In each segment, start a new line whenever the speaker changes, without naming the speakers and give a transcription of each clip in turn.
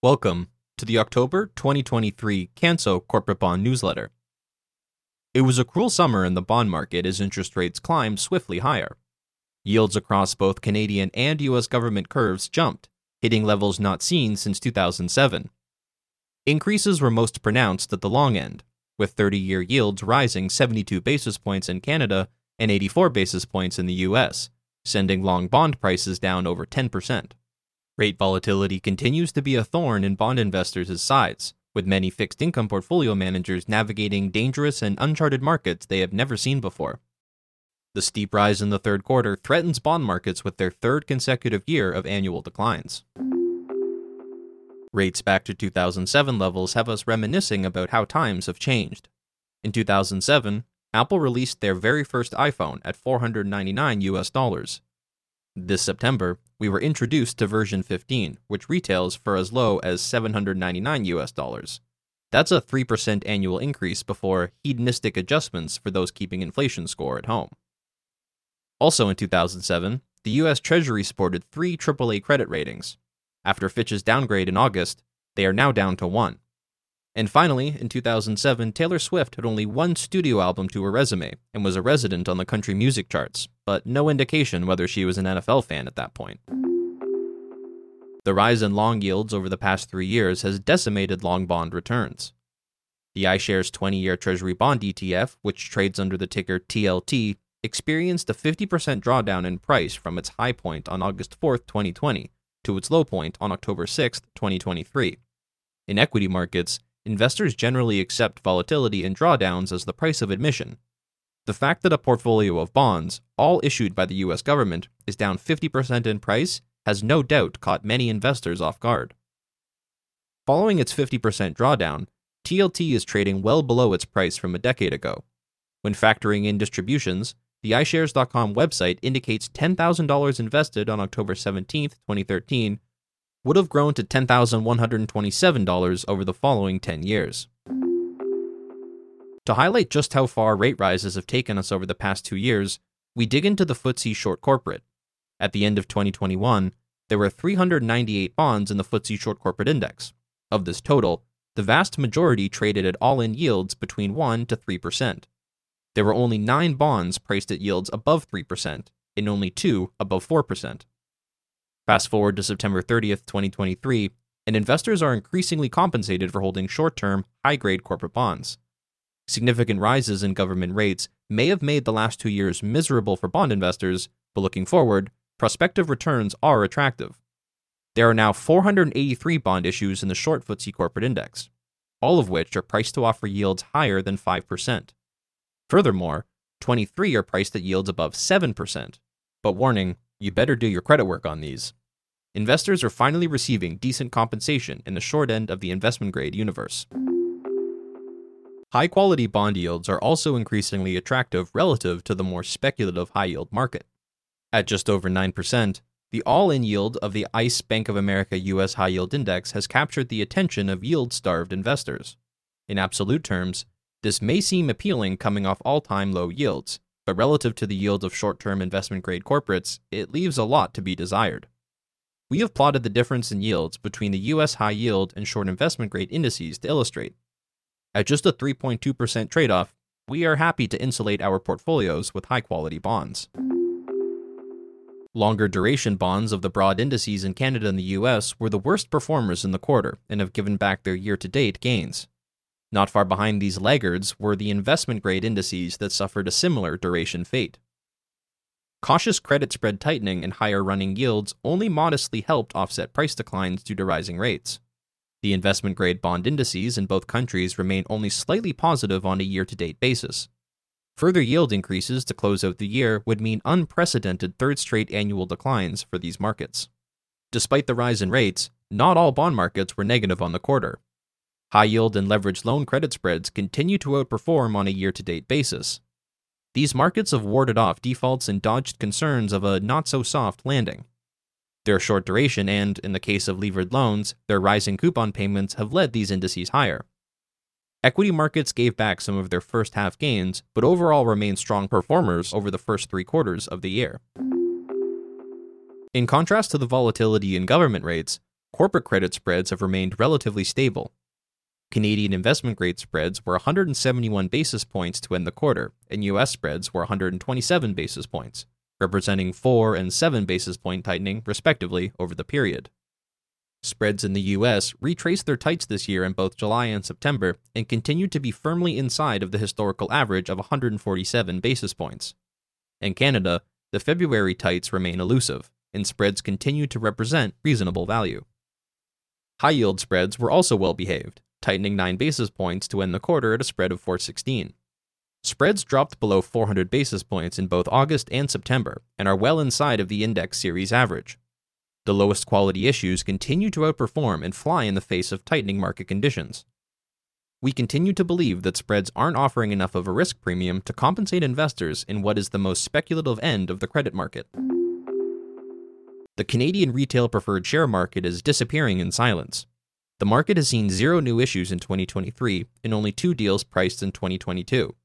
Welcome to the October 2023 Canso Corporate Bond Newsletter. It was a cruel summer in the bond market as interest rates climbed swiftly higher. Yields across both Canadian and US government curves jumped, hitting levels not seen since 2007. Increases were most pronounced at the long end, with 30 year yields rising 72 basis points in Canada and 84 basis points in the US, sending long bond prices down over 10%. Rate volatility continues to be a thorn in bond investors' sides, with many fixed income portfolio managers navigating dangerous and uncharted markets they have never seen before. The steep rise in the third quarter threatens bond markets with their third consecutive year of annual declines. Rates back to 2007 levels have us reminiscing about how times have changed. In 2007, Apple released their very first iPhone at 499 US dollars. This September, we were introduced to version 15, which retails for as low as 799 US dollars. That's a 3% annual increase before hedonistic adjustments for those keeping inflation score at home. Also in 2007, the US Treasury supported three AAA credit ratings. After Fitch's downgrade in August, they are now down to one. And finally, in 2007, Taylor Swift had only one studio album to her resume and was a resident on the country music charts, but no indication whether she was an NFL fan at that point. The rise in long yields over the past three years has decimated long bond returns. The iShares 20 year Treasury Bond ETF, which trades under the ticker TLT, experienced a 50% drawdown in price from its high point on August 4, 2020, to its low point on October 6, 2023. In equity markets, investors generally accept volatility and drawdowns as the price of admission. The fact that a portfolio of bonds, all issued by the US government, is down 50% in price has no doubt caught many investors off guard. Following its 50% drawdown, TLT is trading well below its price from a decade ago. When factoring in distributions, the iShares.com website indicates $10,000 invested on October 17, 2013, would have grown to $10,127 over the following 10 years. To highlight just how far rate rises have taken us over the past two years, we dig into the FTSE Short Corporate. At the end of 2021, there were 398 bonds in the FTSE Short Corporate Index. Of this total, the vast majority traded at all in yields between 1 to 3%. There were only 9 bonds priced at yields above 3%, and only 2 above 4%. Fast forward to September 30th, 2023, and investors are increasingly compensated for holding short term, high grade corporate bonds. Significant rises in government rates may have made the last two years miserable for bond investors, but looking forward, prospective returns are attractive. There are now 483 bond issues in the short FTSE corporate index, all of which are priced to offer yields higher than 5%. Furthermore, 23 are priced at yields above 7%. But warning, you better do your credit work on these investors are finally receiving decent compensation in the short end of the investment grade universe. High quality bond yields are also increasingly attractive relative to the more speculative high yield market. At just over 9%, the all in yield of the ICE Bank of America US High Yield Index has captured the attention of yield starved investors. In absolute terms, this may seem appealing coming off all time low yields, but relative to the yield of short term investment grade corporates, it leaves a lot to be desired. We have plotted the difference in yields between the US high yield and short investment grade indices to illustrate. At just a 3.2% trade off, we are happy to insulate our portfolios with high quality bonds. Longer duration bonds of the broad indices in Canada and the US were the worst performers in the quarter and have given back their year to date gains. Not far behind these laggards were the investment grade indices that suffered a similar duration fate. Cautious credit spread tightening and higher running yields only modestly helped offset price declines due to rising rates. The investment grade bond indices in both countries remain only slightly positive on a year to date basis. Further yield increases to close out the year would mean unprecedented third straight annual declines for these markets. Despite the rise in rates, not all bond markets were negative on the quarter. High yield and leveraged loan credit spreads continue to outperform on a year to date basis, these markets have warded off defaults and dodged concerns of a not so soft landing. Their short duration and, in the case of levered loans, their rising coupon payments have led these indices higher. Equity markets gave back some of their first half gains, but overall remained strong performers over the first three quarters of the year. In contrast to the volatility in government rates, corporate credit spreads have remained relatively stable. Canadian investment grade spreads were 171 basis points to end the quarter, and US spreads were 127 basis points, representing 4 and 7 basis point tightening, respectively, over the period. Spreads in the US retraced their tights this year in both July and September and continued to be firmly inside of the historical average of 147 basis points. In Canada, the February tights remain elusive, and spreads continue to represent reasonable value. High yield spreads were also well behaved, tightening 9 basis points to end the quarter at a spread of 416. Spreads dropped below 400 basis points in both August and September and are well inside of the index series average. The lowest quality issues continue to outperform and fly in the face of tightening market conditions. We continue to believe that spreads aren't offering enough of a risk premium to compensate investors in what is the most speculative end of the credit market. The Canadian retail preferred share market is disappearing in silence. The market has seen zero new issues in 2023 and only two deals priced in 2022.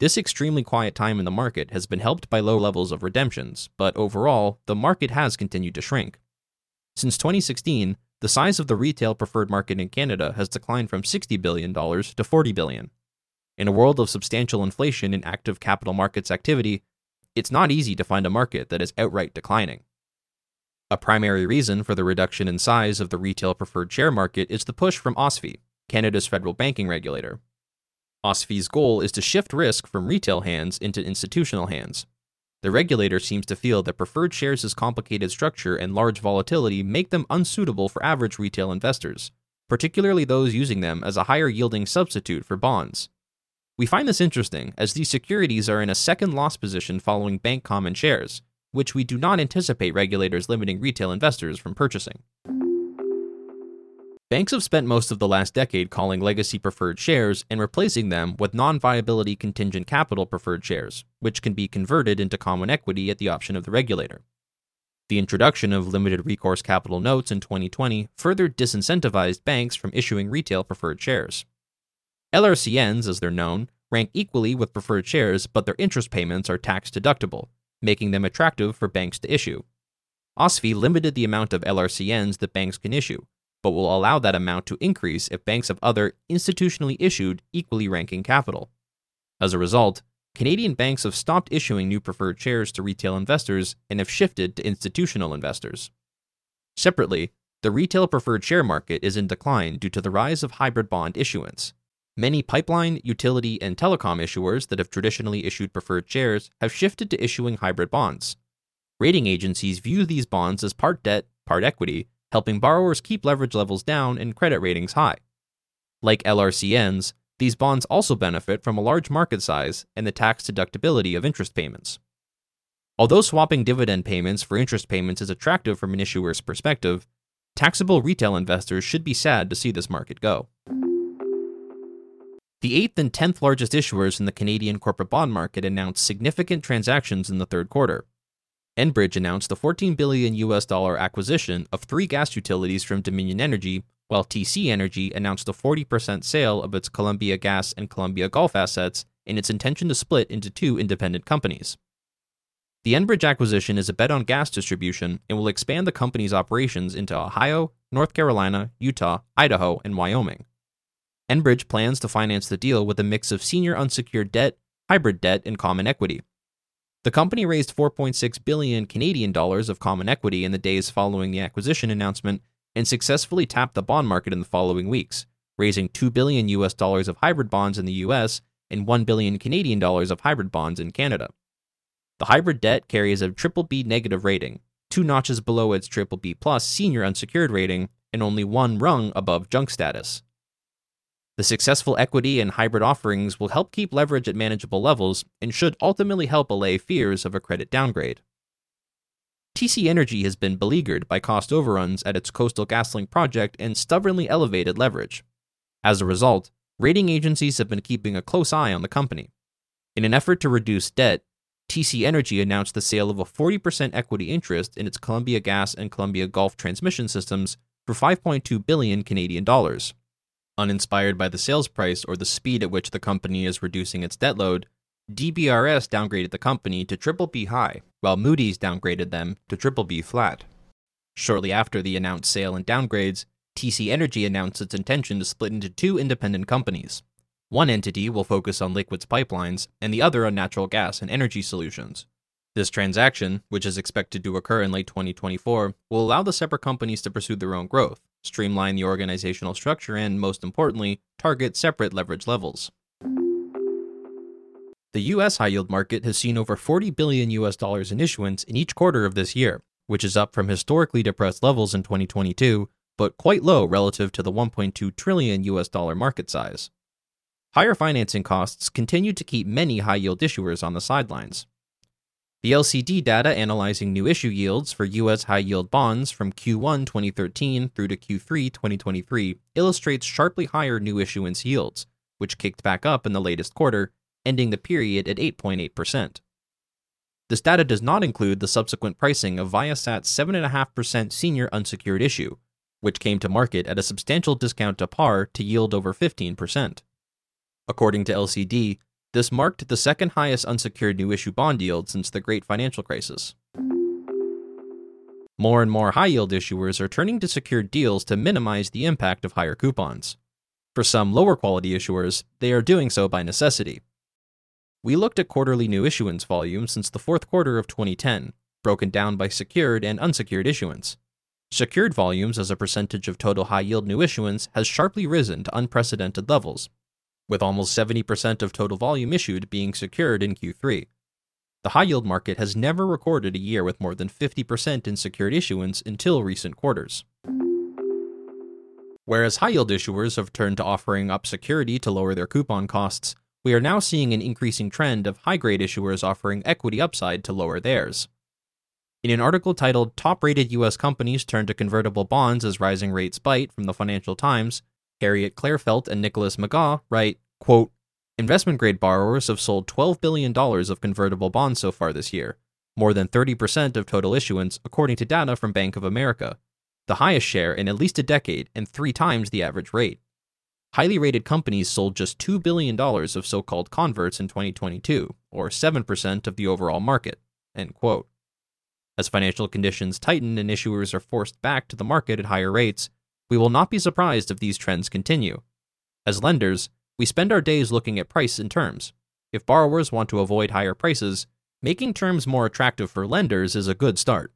This extremely quiet time in the market has been helped by low levels of redemptions, but overall, the market has continued to shrink. Since 2016, the size of the retail preferred market in Canada has declined from $60 billion to 40 billion. In a world of substantial inflation and active capital markets activity, it's not easy to find a market that is outright declining. A primary reason for the reduction in size of the retail preferred share market is the push from OSFI, Canada's federal banking regulator, OSFI's goal is to shift risk from retail hands into institutional hands. The regulator seems to feel that preferred shares' complicated structure and large volatility make them unsuitable for average retail investors, particularly those using them as a higher yielding substitute for bonds. We find this interesting as these securities are in a second loss position following bank common shares, which we do not anticipate regulators limiting retail investors from purchasing. Banks have spent most of the last decade calling legacy preferred shares and replacing them with non viability contingent capital preferred shares, which can be converted into common equity at the option of the regulator. The introduction of limited recourse capital notes in 2020 further disincentivized banks from issuing retail preferred shares. LRCNs, as they're known, rank equally with preferred shares, but their interest payments are tax deductible, making them attractive for banks to issue. OSFI limited the amount of LRCNs that banks can issue, but will allow that amount to increase if banks have other institutionally issued equally ranking capital. As a result, Canadian banks have stopped issuing new preferred shares to retail investors and have shifted to institutional investors. Separately, the retail preferred share market is in decline due to the rise of hybrid bond issuance. Many pipeline, utility, and telecom issuers that have traditionally issued preferred shares have shifted to issuing hybrid bonds. Rating agencies view these bonds as part debt, part equity, helping borrowers keep leverage levels down and credit ratings high. Like LRCNs, these bonds also benefit from a large market size and the tax deductibility of interest payments. Although swapping dividend payments for interest payments is attractive from an issuer's perspective, taxable retail investors should be sad to see this market go. The eighth and tenth largest issuers in the Canadian corporate bond market announced significant transactions in the third quarter, Enbridge announced the 14 billion US dollar acquisition of three gas utilities from Dominion Energy, while TC Energy announced a 40% sale of its Columbia Gas and Columbia Gulf assets and its intention to split into two independent companies. The Enbridge acquisition is a bet on gas distribution and will expand the company's operations into Ohio, North Carolina, Utah, Idaho, and Wyoming. Enbridge plans to finance the deal with a mix of senior unsecured debt, hybrid debt, and common equity. The company raised 4.6 billion Canadian dollars of common equity in the days following the acquisition announcement and successfully tapped the bond market in the following weeks, raising 2 billion US dollars of hybrid bonds in the US and 1 billion Canadian dollars of hybrid bonds in Canada. The hybrid debt carries a triple B negative rating, two notches below its triple B plus senior unsecured rating and only one rung above junk status. The successful equity and hybrid offerings will help keep leverage at manageable levels and should ultimately help allay fears of a credit downgrade. TC Energy has been beleaguered by cost overruns at its Coastal GasLink project and stubbornly elevated leverage. As a result, rating agencies have been keeping a close eye on the company. In an effort to reduce debt, TC Energy announced the sale of a 40% equity interest in its Columbia Gas and Columbia Gulf transmission systems for 5.2 billion Canadian dollars. Uninspired by the sales price or the speed at which the company is reducing its debt load, DBRS downgraded the company to triple B high, while Moody's downgraded them to triple B flat. Shortly after the announced sale and downgrades, TC Energy announced its intention to split into two independent companies. One entity will focus on liquids pipelines, and the other on natural gas and energy solutions. This transaction, which is expected to occur in late 2024, will allow the separate companies to pursue their own growth, streamline the organizational structure, and, most importantly, target separate leverage levels. The US high yield market has seen over 40 billion US dollars in issuance in each quarter of this year, which is up from historically depressed levels in 2022, but quite low relative to the 1.2 trillion US dollar market size. Higher financing costs continue to keep many high yield issuers on the sidelines. The LCD data analyzing new issue yields for US high yield bonds from Q1 2013 through to Q3 2023 illustrates sharply higher new issuance yields, which kicked back up in the latest quarter ending the period at 8.8%. This data does not include the subsequent pricing of Viasat's 7.5% senior unsecured issue, which came to market at a substantial discount to par to yield over 15%. According to LCD, this marked the second highest unsecured new issue bond yield since the Great Financial Crisis. More and more high yield issuers are turning to secured deals to minimize the impact of higher coupons. For some lower quality issuers, they are doing so by necessity. We looked at quarterly new issuance volume since the fourth quarter of 2010, broken down by secured and unsecured issuance. Secured volumes as a percentage of total high yield new issuance has sharply risen to unprecedented levels, with almost 70% of total volume issued being secured in Q3. The high yield market has never recorded a year with more than 50% in secured issuance until recent quarters. Whereas high yield issuers have turned to offering up security to lower their coupon costs, we are now seeing an increasing trend of high grade issuers offering equity upside to lower theirs. In an article titled Top Rated U.S. Companies Turn to Convertible Bonds as Rising Rates Bite from the Financial Times, Harriet Clarfelt and Nicholas Megaw write, quote, Investment grade borrowers have sold $12 billion of convertible bonds so far this year, more than 30% of total issuance, according to data from Bank of America, the highest share in at least a decade and three times the average rate highly rated companies sold just $2 billion of so called converts in 2022, or 7% of the overall market. End quote. As financial conditions tighten and issuers are forced back to the market at higher rates, we will not be surprised if these trends continue. As lenders, we spend our days looking at price and terms. If borrowers want to avoid higher prices, making terms more attractive for lenders is a good start.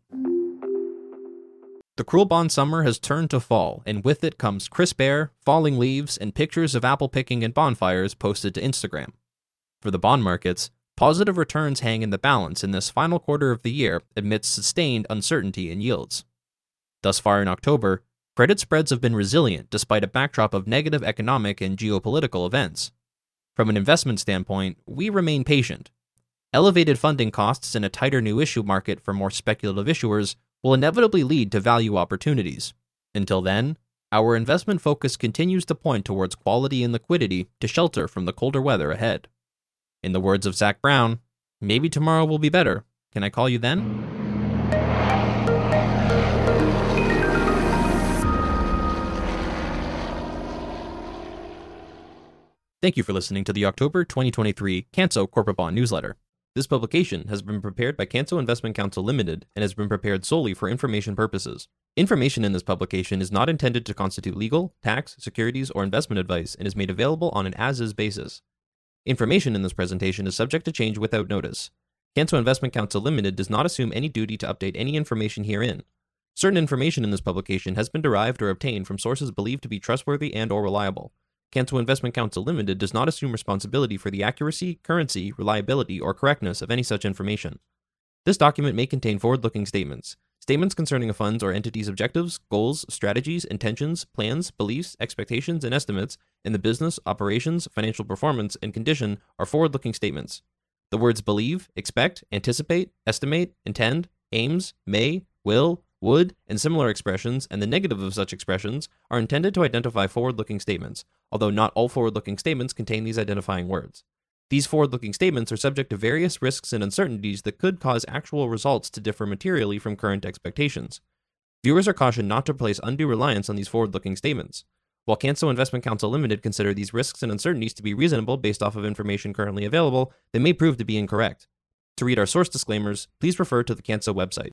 The cruel bond summer has turned to fall, and with it comes crisp air, falling leaves, and pictures of apple picking and bonfires posted to Instagram. For the bond markets, positive returns hang in the balance in this final quarter of the year amidst sustained uncertainty in yields. Thus far in October, credit spreads have been resilient despite a backdrop of negative economic and geopolitical events. From an investment standpoint, we remain patient. Elevated funding costs and a tighter new issue market for more speculative issuers will inevitably lead to value opportunities. Until then, our investment focus continues to point towards quality and liquidity to shelter from the colder weather ahead. In the words of Zac Brown, maybe tomorrow will be better. Can I call you then? Thank you for listening to the October 2023 Canso Corporate Bond Newsletter. This publication has been prepared by Canso Investment Counsel Limited and has been prepared solely for information purposes. Information in this publication is not intended to constitute legal, tax, securities, or investment advice and is made available on an as is basis. Information in this presentation is subject to change without notice. Canso Investment Counsel Limited does not assume any duty to update any information herein. Certain information in this publication has been derived or obtained from sources believed to be trustworthy and or reliable. Canso Investment Counsel Limited does not assume responsibility for the accuracy, currency, reliability, or correctness of any such information. This document may contain forward looking statements. Statements concerning a fund's or entity's objectives, goals, strategies, intentions, plans, beliefs, expectations, and estimates in the business, operations, financial performance, and condition are forward looking statements. The words believe, expect, anticipate, estimate, intend, aims, may, will, would, and similar expressions, and the negative of such expressions, are intended to identify forward looking statements, although not all forward looking statements contain these identifying words. These forward looking statements are subject to various risks and uncertainties that could cause actual results to differ materially from current expectations. Viewers are cautioned not to place undue reliance on these forward looking statements. While Canso Investment Counsel Limited consider these risks and uncertainties to be reasonable based off of information currently available, they may prove to be incorrect. To read our source disclaimers, please refer to the Canso website.